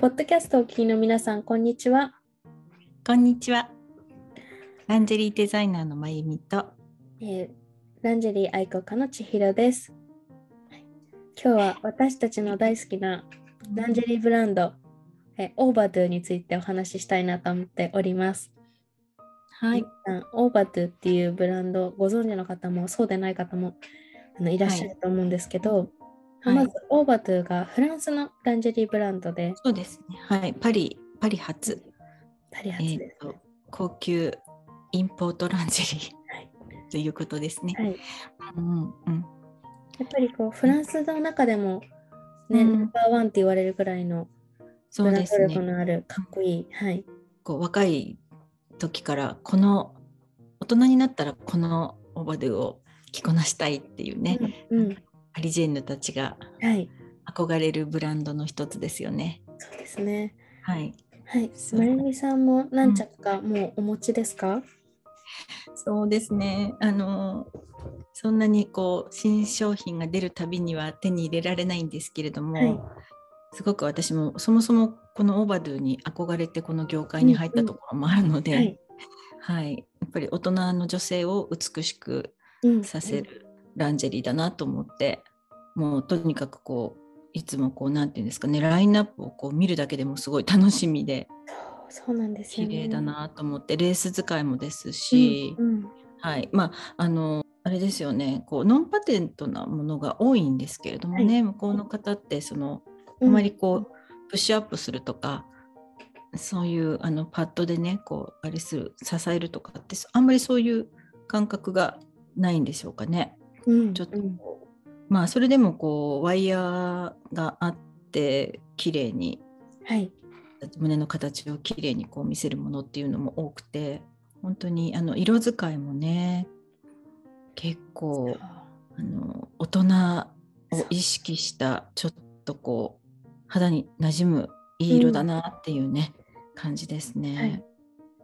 ポッドキャストをお聞きの皆さん、こんにちは。こんにちは。ランジェリーデザイナーのまゆみと、えーランジェリー愛好家の千尋です。はい今日は私たちの大好きなランジェリーブランド、えーオーバードゥについてお話ししたいなと思っております。はい、オーバードゥっていうブランド、ご存知の方もそうでない方もあのいらっしゃると思うんですけど、はいまずオーバードゥがフランスのランジェリーブランドで、そうですね。はい、パリ、パリ発、パリえー発です、と高級インポートランジェリはい。ーということですね。はい。うんうん、やっぱりこうフランスの中でも、ねうん。ナンバーワンって言われるぐらいのそうですね。のあるかっこいい、はい、こう若い時からこの大人になったらこのオーバードゥを着こなしたいっていうね、うん、うんパリジェンヌたちがはい、憧れるブランドの一つですよね。そうですね。はい。はい、まゆみさんも何着かもうお持ちですか、そうですね。あのそんなにこう新商品が出るたびには手に入れられないんですけれども、はい。すごく私もそもそもこのオーバードゥに憧れてこの業界に入ったところもあるので、はい、はい、やっぱり大人の女性を美しくうん。させるランジェリーだなと思って、もうとにかくこういつもこうなんていうんですかねラインナップをこう見るだけでもすごい楽しみでそうなんですよね。綺麗だなと思って、レース使いもですし。うんうんはい、まああのあれですよねこうノンパテントなものが多いんですけれどもね、向こうの方ってそのあまりこう、プッシュアップするとかそういうあのパッドでねこうあれする支えるとかってあんまりそういう感覚がないんでしょうかね。うん、ちょっとまあそれでもこうワイヤーがあって綺麗にはい、胸の形をきれいにこう見せるものっていうのも多くて本当にあの色使いもね結構あの大人を意識したちょっとこう肌に馴染むいい色だなっていうね、感じですね。はい。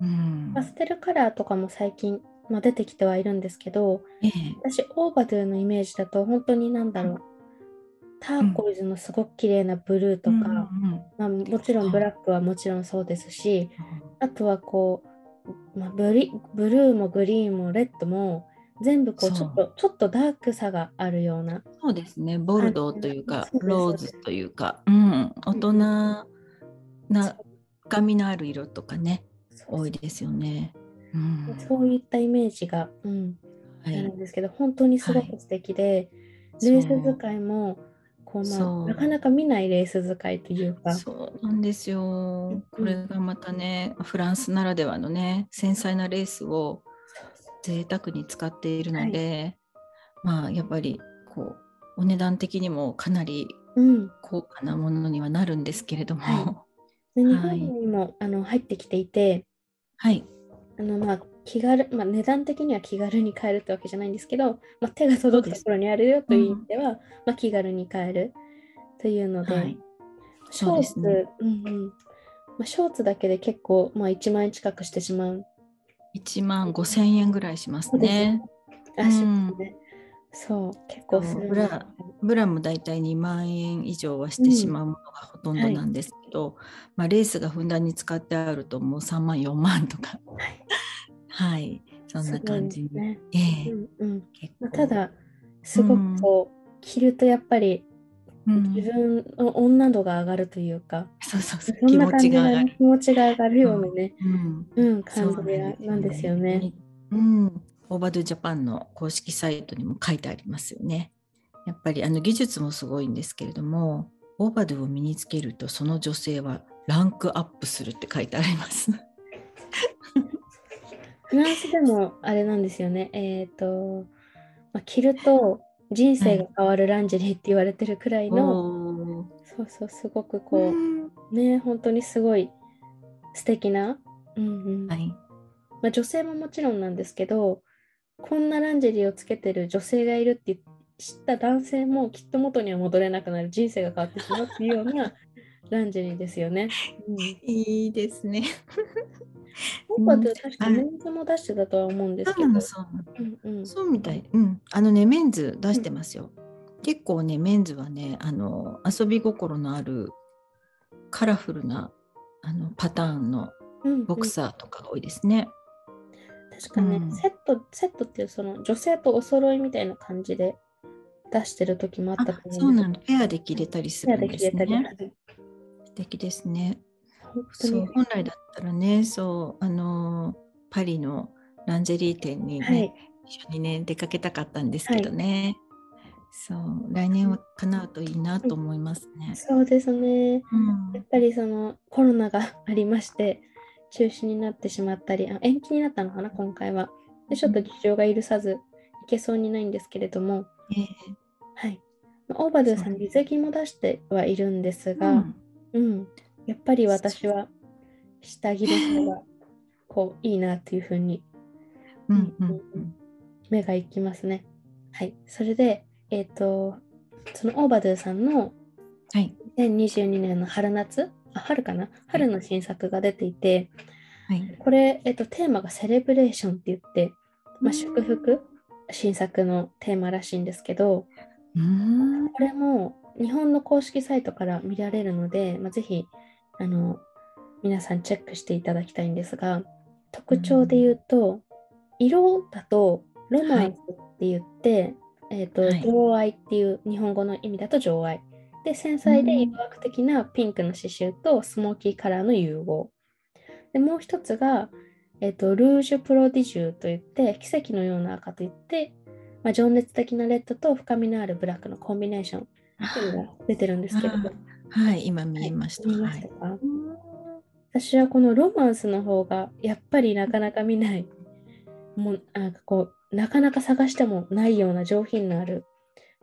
うん。パステルカラーとかも最近、まあ、出てきてはいるんですけど、ええ。私、オーバードゥのイメージだと、本当になんだろう、ターコイズのすごく綺麗なブルーとか、うんうんまあ、もちろんブラックはもちろんそうですし、あとはこう、まあ、ブリブルーもグリーンもレッドも全部こうちょっとちょっとダークさがあるような、そうですね。ボルドーというかローズというか、うん、大人な深みのある色とかね多いですよね。うん。そういったイメージが、うん、あはい。るんですけど本当にすごく素敵で、レース使いもこう、まあ、なかなか見ないレース使いというか。そうなんですよ。これがまたね、フランスならではのね、繊細なレースを贅沢に使っているので、まあやっぱりこうお値段的にもかなりうん、高価なものにはなるんですけれども、はで日本にも、あの入ってきていて。はい、あの、まあ、気軽、まあ、値段的には気軽に買えるってわけじゃないんですけど、まあ、手が届くところにあるよという意味では、まあ、気軽に買えるというので、はい。ショーツ、ね。うんうん。まあ、ショーツだけで結構、まあ、1万円近くしてしまう。1万5千円ぐらいしますね。あしますねそう、結構するブラブラもだいたい2万円以上はしてしまうものがほとんどなんですけど、まあ、レースがふんだんに使ってあるともう3万4万とか。はいはいそんな感じね。ええ。うんうん。まあ、ただ、すごくこう、着るとやっぱりうん。自分の女度が上がるというか、そうそうそうそん気持ちが上がる、気持ちが上がるようなね、うん。うん、感じなんですよね。。うん、 Aubade ジャパンの公式サイトにも書いてありますよね。やっぱりあの技術もすごいんですけれども、 Aubade を身につけるとその女性はランクアップするって書いてあります。フランスでもあれなんですよね。えっ、と、まあ、着ると人生が変わるランジェリーって言われてるくらいの、おーそうそう、すごくこう、ね、本当にすごい素敵な、うんうんはい、まあ、女性ももちろんなんですけど、こんなランジェリーをつけてる女性がいるって知った男性もきっと元には戻れなくなる人生が変わってしまうっていうようなランジェリーですよね。うんいいですね。オーバーって確かメンズも出してたとは思うんですけど。そうんうんそうみたい。うん。あのね、メンズ出してますよ。結構ね、メンズはね、あの遊び心のあるカラフルなあのパターンのうんボクサーとかが多いですね。確かね、うんセット、セットっていうその女性とお揃いみたいな感じで出してる時もあったそうなの。のペアで着れたりするんですね。素敵ですね。そう。本来だったらねそうあのーパリのランジェリー店にね、はい。一緒にね出かけたかったんですけどね、そう来年は叶うといいなと思いますね。そうですね。うんやっぱりそのコロナがありまして、中止になってしまったり、あ延期になったのかな、今回は。で、ちょっと事情が許さず、行けそうにないんですけれども、ええ。はい。まあオーバドゥさん、水着も出してはいるんですが、うん。うん、やっぱり私は下着の方がこういいなっていうふうにうんうんうん。目が行きますね。はい。それで、えっ、と、そのオーバドゥさんのはい。2022年の春夏、あ、春かな？春の新作が出ていて、はい。これ、えっ、と、テーマがセレブレーションって言って、まあ、祝福、新作のテーマらしいんですけど、うん。これも日本の公式サイトから見られるので、まあ、ぜひあの皆さんチェックしていただきたいんですが特徴で言うと、色だとロマンスって言って、えーとはい。情愛っていう日本語の意味だと情愛で繊細で誘惑的なピンクの刺繍とスモーキーカラーの融合。でもう一つが、えーとルージュプロディジュといって奇跡のような赤といってまあ、情熱的なレッドと深みのあるブラックのコンビネーション。っていうのが出てるんですけど、あはい今見えました。見えまはいしたか、私はこのロマンスの方がやっぱりなかなか見ない、もうなんかこう、なかなか探してもないような上品のある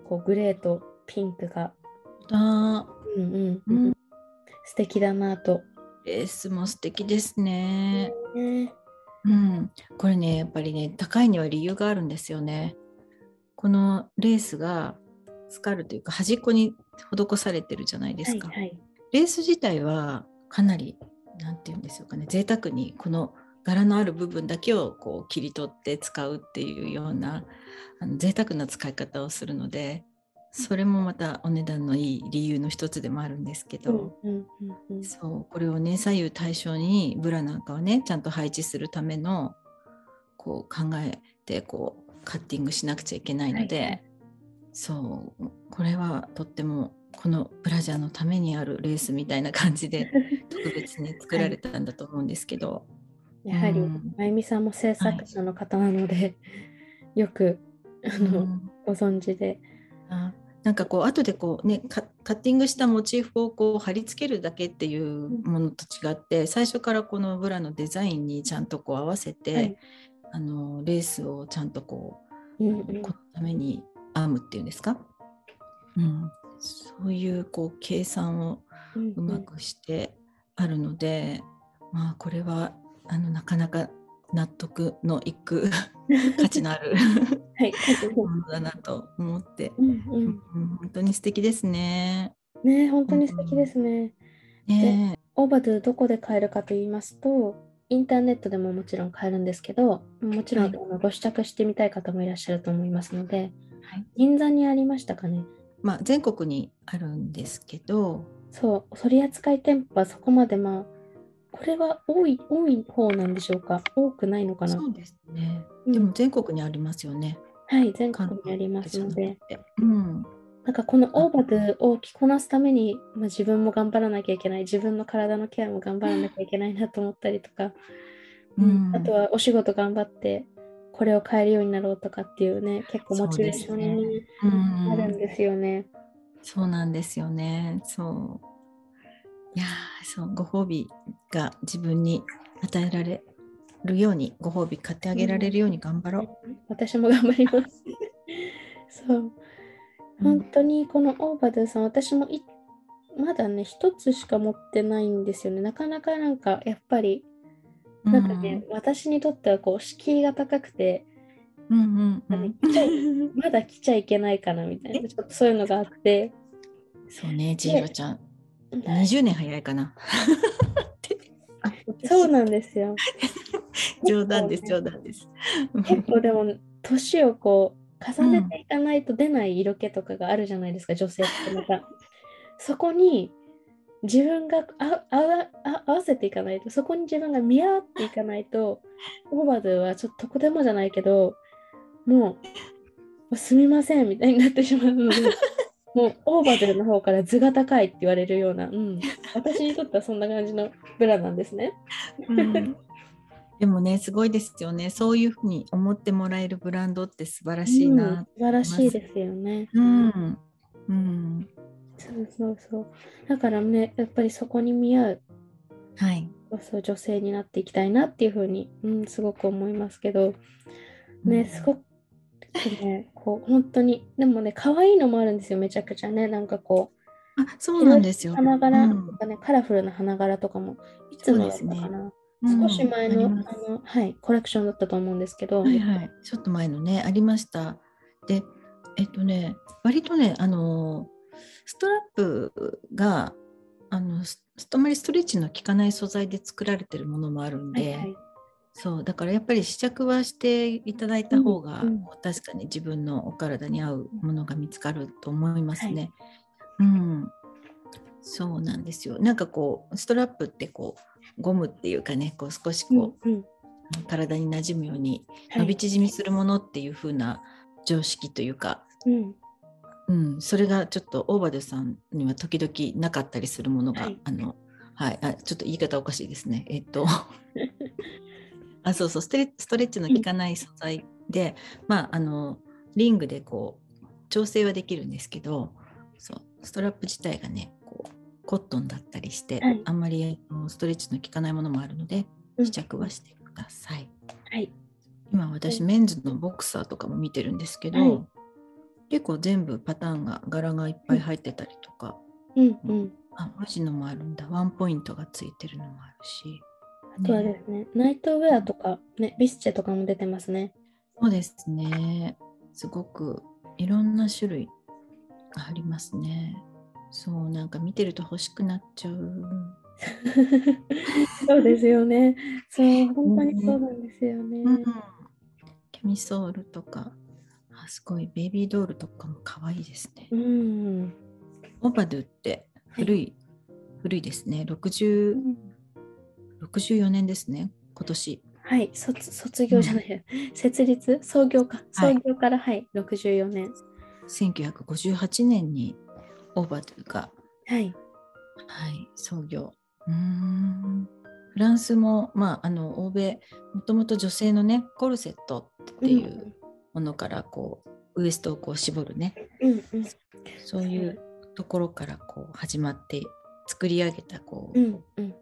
こうグレーとピンクが、あうんうんうんうん素敵だなと。レースも素敵ですね。ねうん、これねやっぱりね高いには理由があるんですよね。このレースがスカルというか端っこに施されてるじゃないですか。はいはい。レース自体はかなりなんて言うんでしょうかね贅沢にこの柄のある部分だけをこう切り取って使うっていうようなあの贅沢な使い方をするのでそれもまたお値段のいい理由の一つでもあるんですけうんど、そうこれをね左右対称にブラなんかをねちゃんと配置するためのこう考えてこうカッティングしなくちゃいけないので、はいはい。そうこれはとってもこのブラジャーのためにあるレースみたいな感じで 特別に作られたんだと思うんですけど、やはり、うん。まゆみさんも制作者の方なので、よくあの、うん。ご存知で。あなんかこう後でこうねカカッティングしたモチーフをこう貼り付けるだけっていうものと違って、最初からこのブラのデザインにちゃんとこう合わせて、はい。あのレースをちゃんとこうんううん。このために編むっていうんですか、うん、そういうこう計算をうん。うまくしてあるので、まあこれはあのなかなか納得のいく 価値のあるはい。ものだなと思って、うんううんん、本当に素敵ですね。ね本当に素敵ですね。ねオーバドゥどこで買えるかと言いますと、インターネットでももちろん買えるんですけど、もちろん、はいあのご試着してみたい方もいらっしゃると思いますので、はい銀座にありましたかね？まあ、全国にあるんですけど、そう、取扱店舗はそこまでまあ、これは多い多い方なんでしょうか？多くないのかな？そうですね。うん。でも全国にありますよね。はい、全国にありますので、うん、なんかこのオーバードゥを着こなすために、まあ、自分も頑張らなきゃいけない、自分の体のケアも頑張らなきゃいけないなと思ったりとか、うん。あとはお仕事頑張ってこれを変えるようになろうとかっていうね、結構モチベーションにうん。なるんですよね。そうなんですよね。そう。いやーそうご褒美が自分に与えられるようにご褒美買ってあげられるように頑張ろう。私も頑張ります。そう。本当にこのオーバードゥさん、私もいまだね、一つしか持ってないんですよね。なかなかなんかやっぱり、なんかね、私にとってはこう敷居が高くて、うんうん まだ来ちゃいけないかなみたいな、ちょっとそういうのがあって、そうね、ジーロちゃん。20年早いかな。そうなんですよ。冗談です、冗談です。結構でも年をこう重ねていかないと出ない色気とかがあるじゃないですか、女性ってまた。そこに自分がああ合わせていかないとそこに自分が見合っていかないとオーバードゥはちょっととこでもじゃないけどもうすみませんみたいになってしまうのでもうオーバードゥの方から図が高いって言われるような、うん、私にとってはそんな感じのブラなんですね。うん。でもねすごいですよね。そういうふうに思ってもらえるブランドって素晴らしいな、うん、素晴らしいですよね。うん、うん、そうそうそう。だからねやっぱりそこに見合う、はい、そう女性になっていきたいなっていうふうに、うん、すごく思いますけどね、すごくね。こう本当に。でもね可愛いのもあるんですよめちゃくちゃね。なんかこうあそうなんですよ。花柄とかね、うん、カラフルな花柄とかもいつのやったかな、少し前の,、あのはい、コレクションだったと思うんですけど、はいはい、ちょっと前のねありました。でえっとね割とねあのストラップがあのあまりストレッチの効かない素材で作られてるものもあるんで、はいはい、そうだからやっぱり試着はしていただいた方が、うん。うん、確かに自分のお体に合うものが見つかると思いますね。はい、うん。そうなんですよ。なんかこうストラップってこうゴムっていうかねこう少しこう、うんうん、体に馴染むように伸び縮みするものっていう風な常識というか、うん。うん、それがちょっとオーバードさんには時々なかったりするものが、はい、あのはい。あちょっと言い方おかしいですね。えっと あそうそうストレッチの効かない素材で、うん、まああのリングでこう調整はできるんですけどそうストラップ自体がねコットンだったりして、はい、あんまりストレッチの効かないものもあるので試着はしてください。はい、今私、メンズのボクサーとかも見てるんですけど、はい、結構全部パターンが柄がいっぱい入ってたりとか、うんうん、あ無地のもあるんだ。ワンポイントがついてるのもあるし。あとはですね、ナイトウェアとか、ね、ビスチェとかも出てますね。そうですね。すごくいろんな種類がありますね。そうなんか見てると欲しくなっちゃう。そうですよね。そう、本当にそうなんですよね。うん、キャミソールとか、あすごいベイビードールとかも可愛いですね。うん。オバドゥって古い、はい、古いですね。60、うん、64年ですね、今年。はい、卒卒業じゃない、うん、設立？創業か、創業から、はい、はい、64年。1958年にオーバーというか、はい、はい、創業。うん。フランスも、まあ、あの欧米もともと女性のねコルセットっていうものからこう、うん、ウエストをこう絞るね、うんうん、そういうところからこう始まって作り上げたこう、うんうん、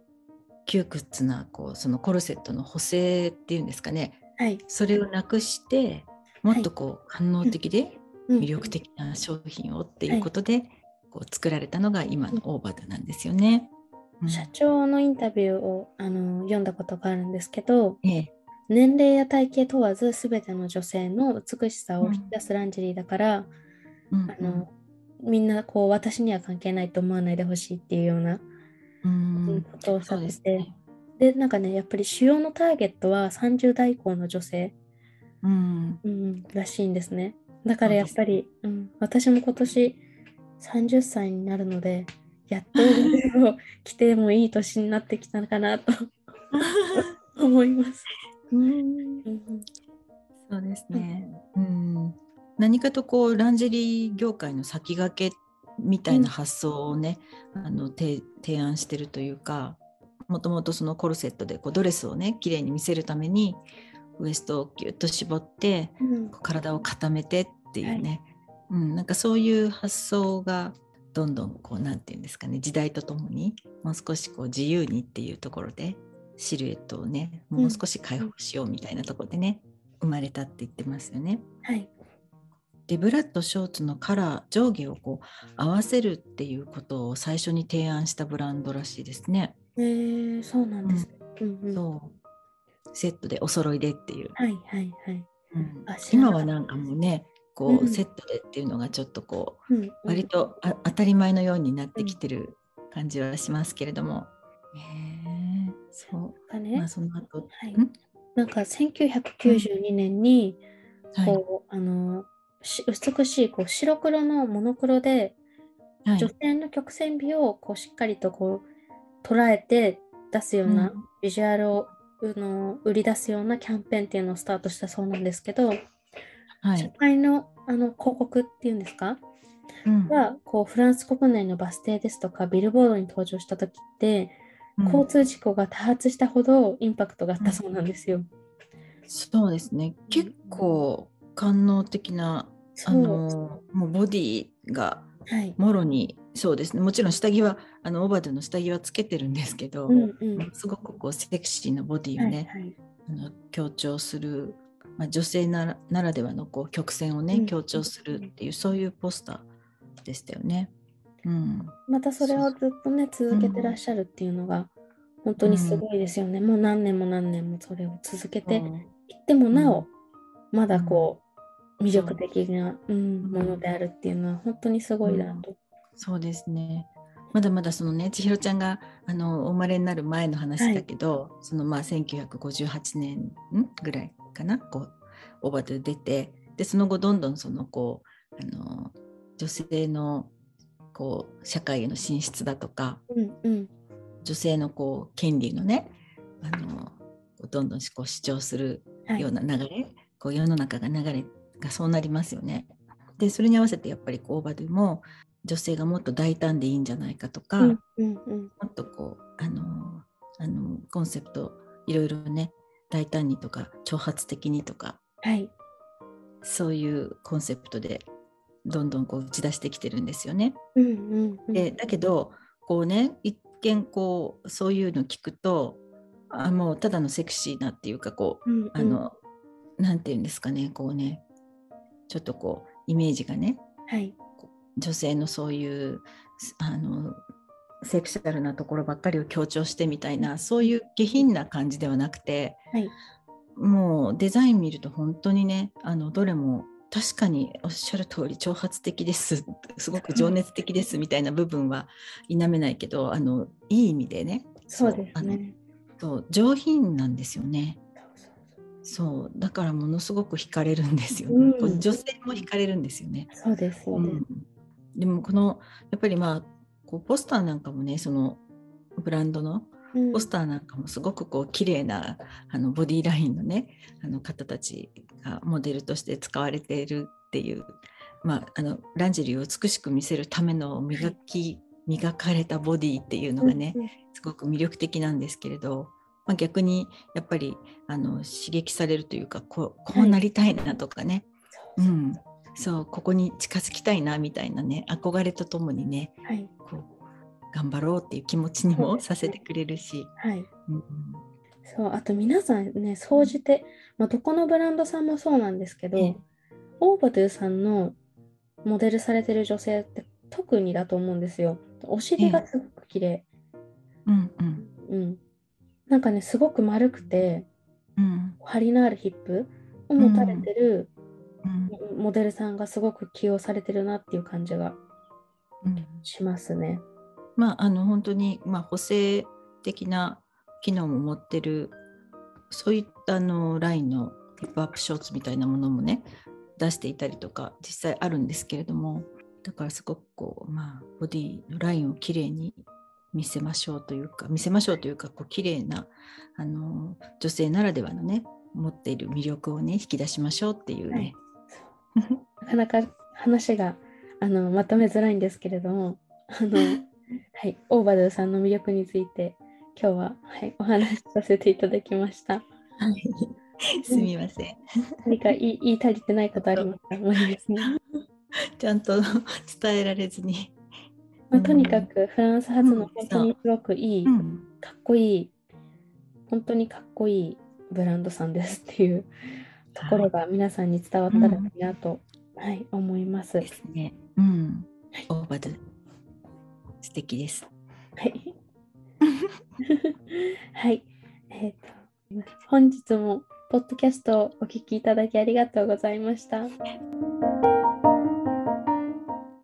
窮屈なこうそのコルセットの補正っていうんですかね、はい、それをなくしてもっとこう、反応的で魅力的な商品をっていうことで、こう作られたのが今のオーバードなんですよね。うん、社長のインタビューをあの読んだことがあるんですけど、ええ、年齢や体型問わず全ての女性の美しさを引き出すランジェリーだから、うん、あのみんなこう私には関係ないと思わないでほしいっていうようなことをおっしゃってて、で、ね、なんかねやっぱり主要のターゲットは30代以降の女性、うん。うん、らしいんですね。だからやっぱり、うん、私も今年30歳になるのでやっとを 着てもいい年になってきたのかなと 思います。うん。そうですね、うん、何かとこうランジェリー業界の先駆けみたいな発想をね、うん、あの提案してるというかもともとそのコルセットでこうドレスをね綺麗に見せるためにウエストをギュッと絞って、うん、体を固めてっていうね、うん、なんかそういう発想がどんどんこう何て言うんですかね時代とともにもう少しこう自由にっていうところでシルエットをねもう少し解放しようみたいなところでね、うん、生まれたって言ってますよね。はい、でブラッドショーツのカラー上下をこう合わせるっていうことを最初に提案したブランドらしいですね。へえー、そうなんです、うん。うん、そう。セットでお揃いでっていう。はいはいはい。うん、今はなんかもうねこう、セットでっていうのがちょっとこう、うん、割と当たり前のようになってきてる感じはしますけれども。へえ。そう。ね、まあ、その後、はい、なんか1992年に、こう、はい、あの美しいこう白黒のモノクロではい。女性の曲線美をこうしっかりとこう捉えて出すようなうん。ビジュアルを、あの売り出すようなキャンペーンっていうのをスタートしたそうなんですけど、社はい。会のあの広告っていうんですか？うん。がこうフランス国内のバス停ですとかビルボードに登場した時って、うん。交通事故が多発したほどインパクトがあったそうなんですよ。そうですね。結構官能的なあのもうボディがはい。もろにそうですね。もちろん下着はあのオーバードの下着はつけてるんですけど、うんうん。すごくこうセクシーなボディをはいね、はい。あの強調する、まあ、女性ならならではのこう曲線をね、うん強調するっていうそういうポスターでしたよね。うん、またそれをずっとね続けてらっしゃるっていうのが本当にすごいですよね。もう何年も何年もそれを続けていってもなお、まだこう魅力的な、うん、ものであるっていうのは本当にすごいなと。そうですね。まだまだそのね千尋ちゃんがあのお生まれになる前の話だけど、そのまあ1958年んぐらいかなこうオーバードで出てでその後どんどんそのこうあの女性のこう社会への進出だとかうんうん。女性のこう権利のねあのどんどんこう主張するはい。ような流れ、こう世の中が流れがそうなりますよね。でそれに合わせてやっぱりこうオーバードも女性がもっと大胆でいいんじゃないかとか、うんもうんうんっとこうあのあのコンセプトいろいろね大胆にとか挑発的にとかはいそういうコンセプトでどんどんこう打ち出してきてるんですよね。うんうんうんでだけどこうね一見こうそういうの聞くとあもうただのセクシーなっていうかこううんうんあの、なんていうんですかねこうねちょっとこうイメージがねはい女性のそういうすあのセクシャルなところばっかりを強調してみたいなそういう下品な感じではなくてはいもうデザイン見ると本当にねあのどれも確かにおっしゃる通り挑発的ですすごく情熱的ですみたいな部分は否めないけどあのいい意味でねそうですね。そう上品なんですよね。そうだからものすごく惹かれるんですよね。うん女性も惹かれるんですよね。そうですそうです。うんでもこのやっぱりまあこうポスターなんかもねそのブランドのうんポスターなんかもすごくこう綺麗なあのボディラインのねあの方たちがモデルとして使われているっていう、まあ、あのランジェリーを美しく見せるための磨き、磨かれたボディっていうのがね、すごく魅力的なんですけれど、まあ、逆にやっぱりあの刺激されるというかこうこうなりたいなとかね、そうそうう。ん、そうここに近づきたいなみたいなね憧れとともにねはい。こう頑張ろうっていう気持ちにもさせてくれるし、はい。うんそうあと皆さんね総じて、まあ、どこのブランドさんもそうなんですけど、ええ。オーバドゥさんのモデルされてる女性って特にだと思うんですよ。お尻がすごく綺麗。うんうん。うん。なんかねすごく丸くてうん。張りのあるヒップを持たれてるうん。モデルさんがすごく起用されてるなっていう感じがうん。しますね。まああの本当に、まあ、補正的な機能も持ってるそういったあのラインのヒップアップショーツみたいなものもね出していたりとか実際あるんですけれどもだからすごくこう、まあ、ボディのラインをきれいに見せましょうというか見せましょうというかこう綺麗なあの女性ならではのね持っている魅力をね引き出しましょうっていうね、なかなか話があのまとめづらいんですけれども、あの はい、オーバドゥさんの魅力について今日は、はい、お話しさせていただきました。はい、すみません。何か言い言い足りてないことありますか？ちゃんと伝えられずに。まあ、とにかくフランス発の本当にすごくいい、うん、かっこいい、本当にかっこいいブランドさんですっていうところが皆さんに伝わったらいいなと、はい、思います。はですね。うん。オーバード。素敵です。い。はい。えっ、と、本日もポッドキャストをお聞きいただきありがとうございました。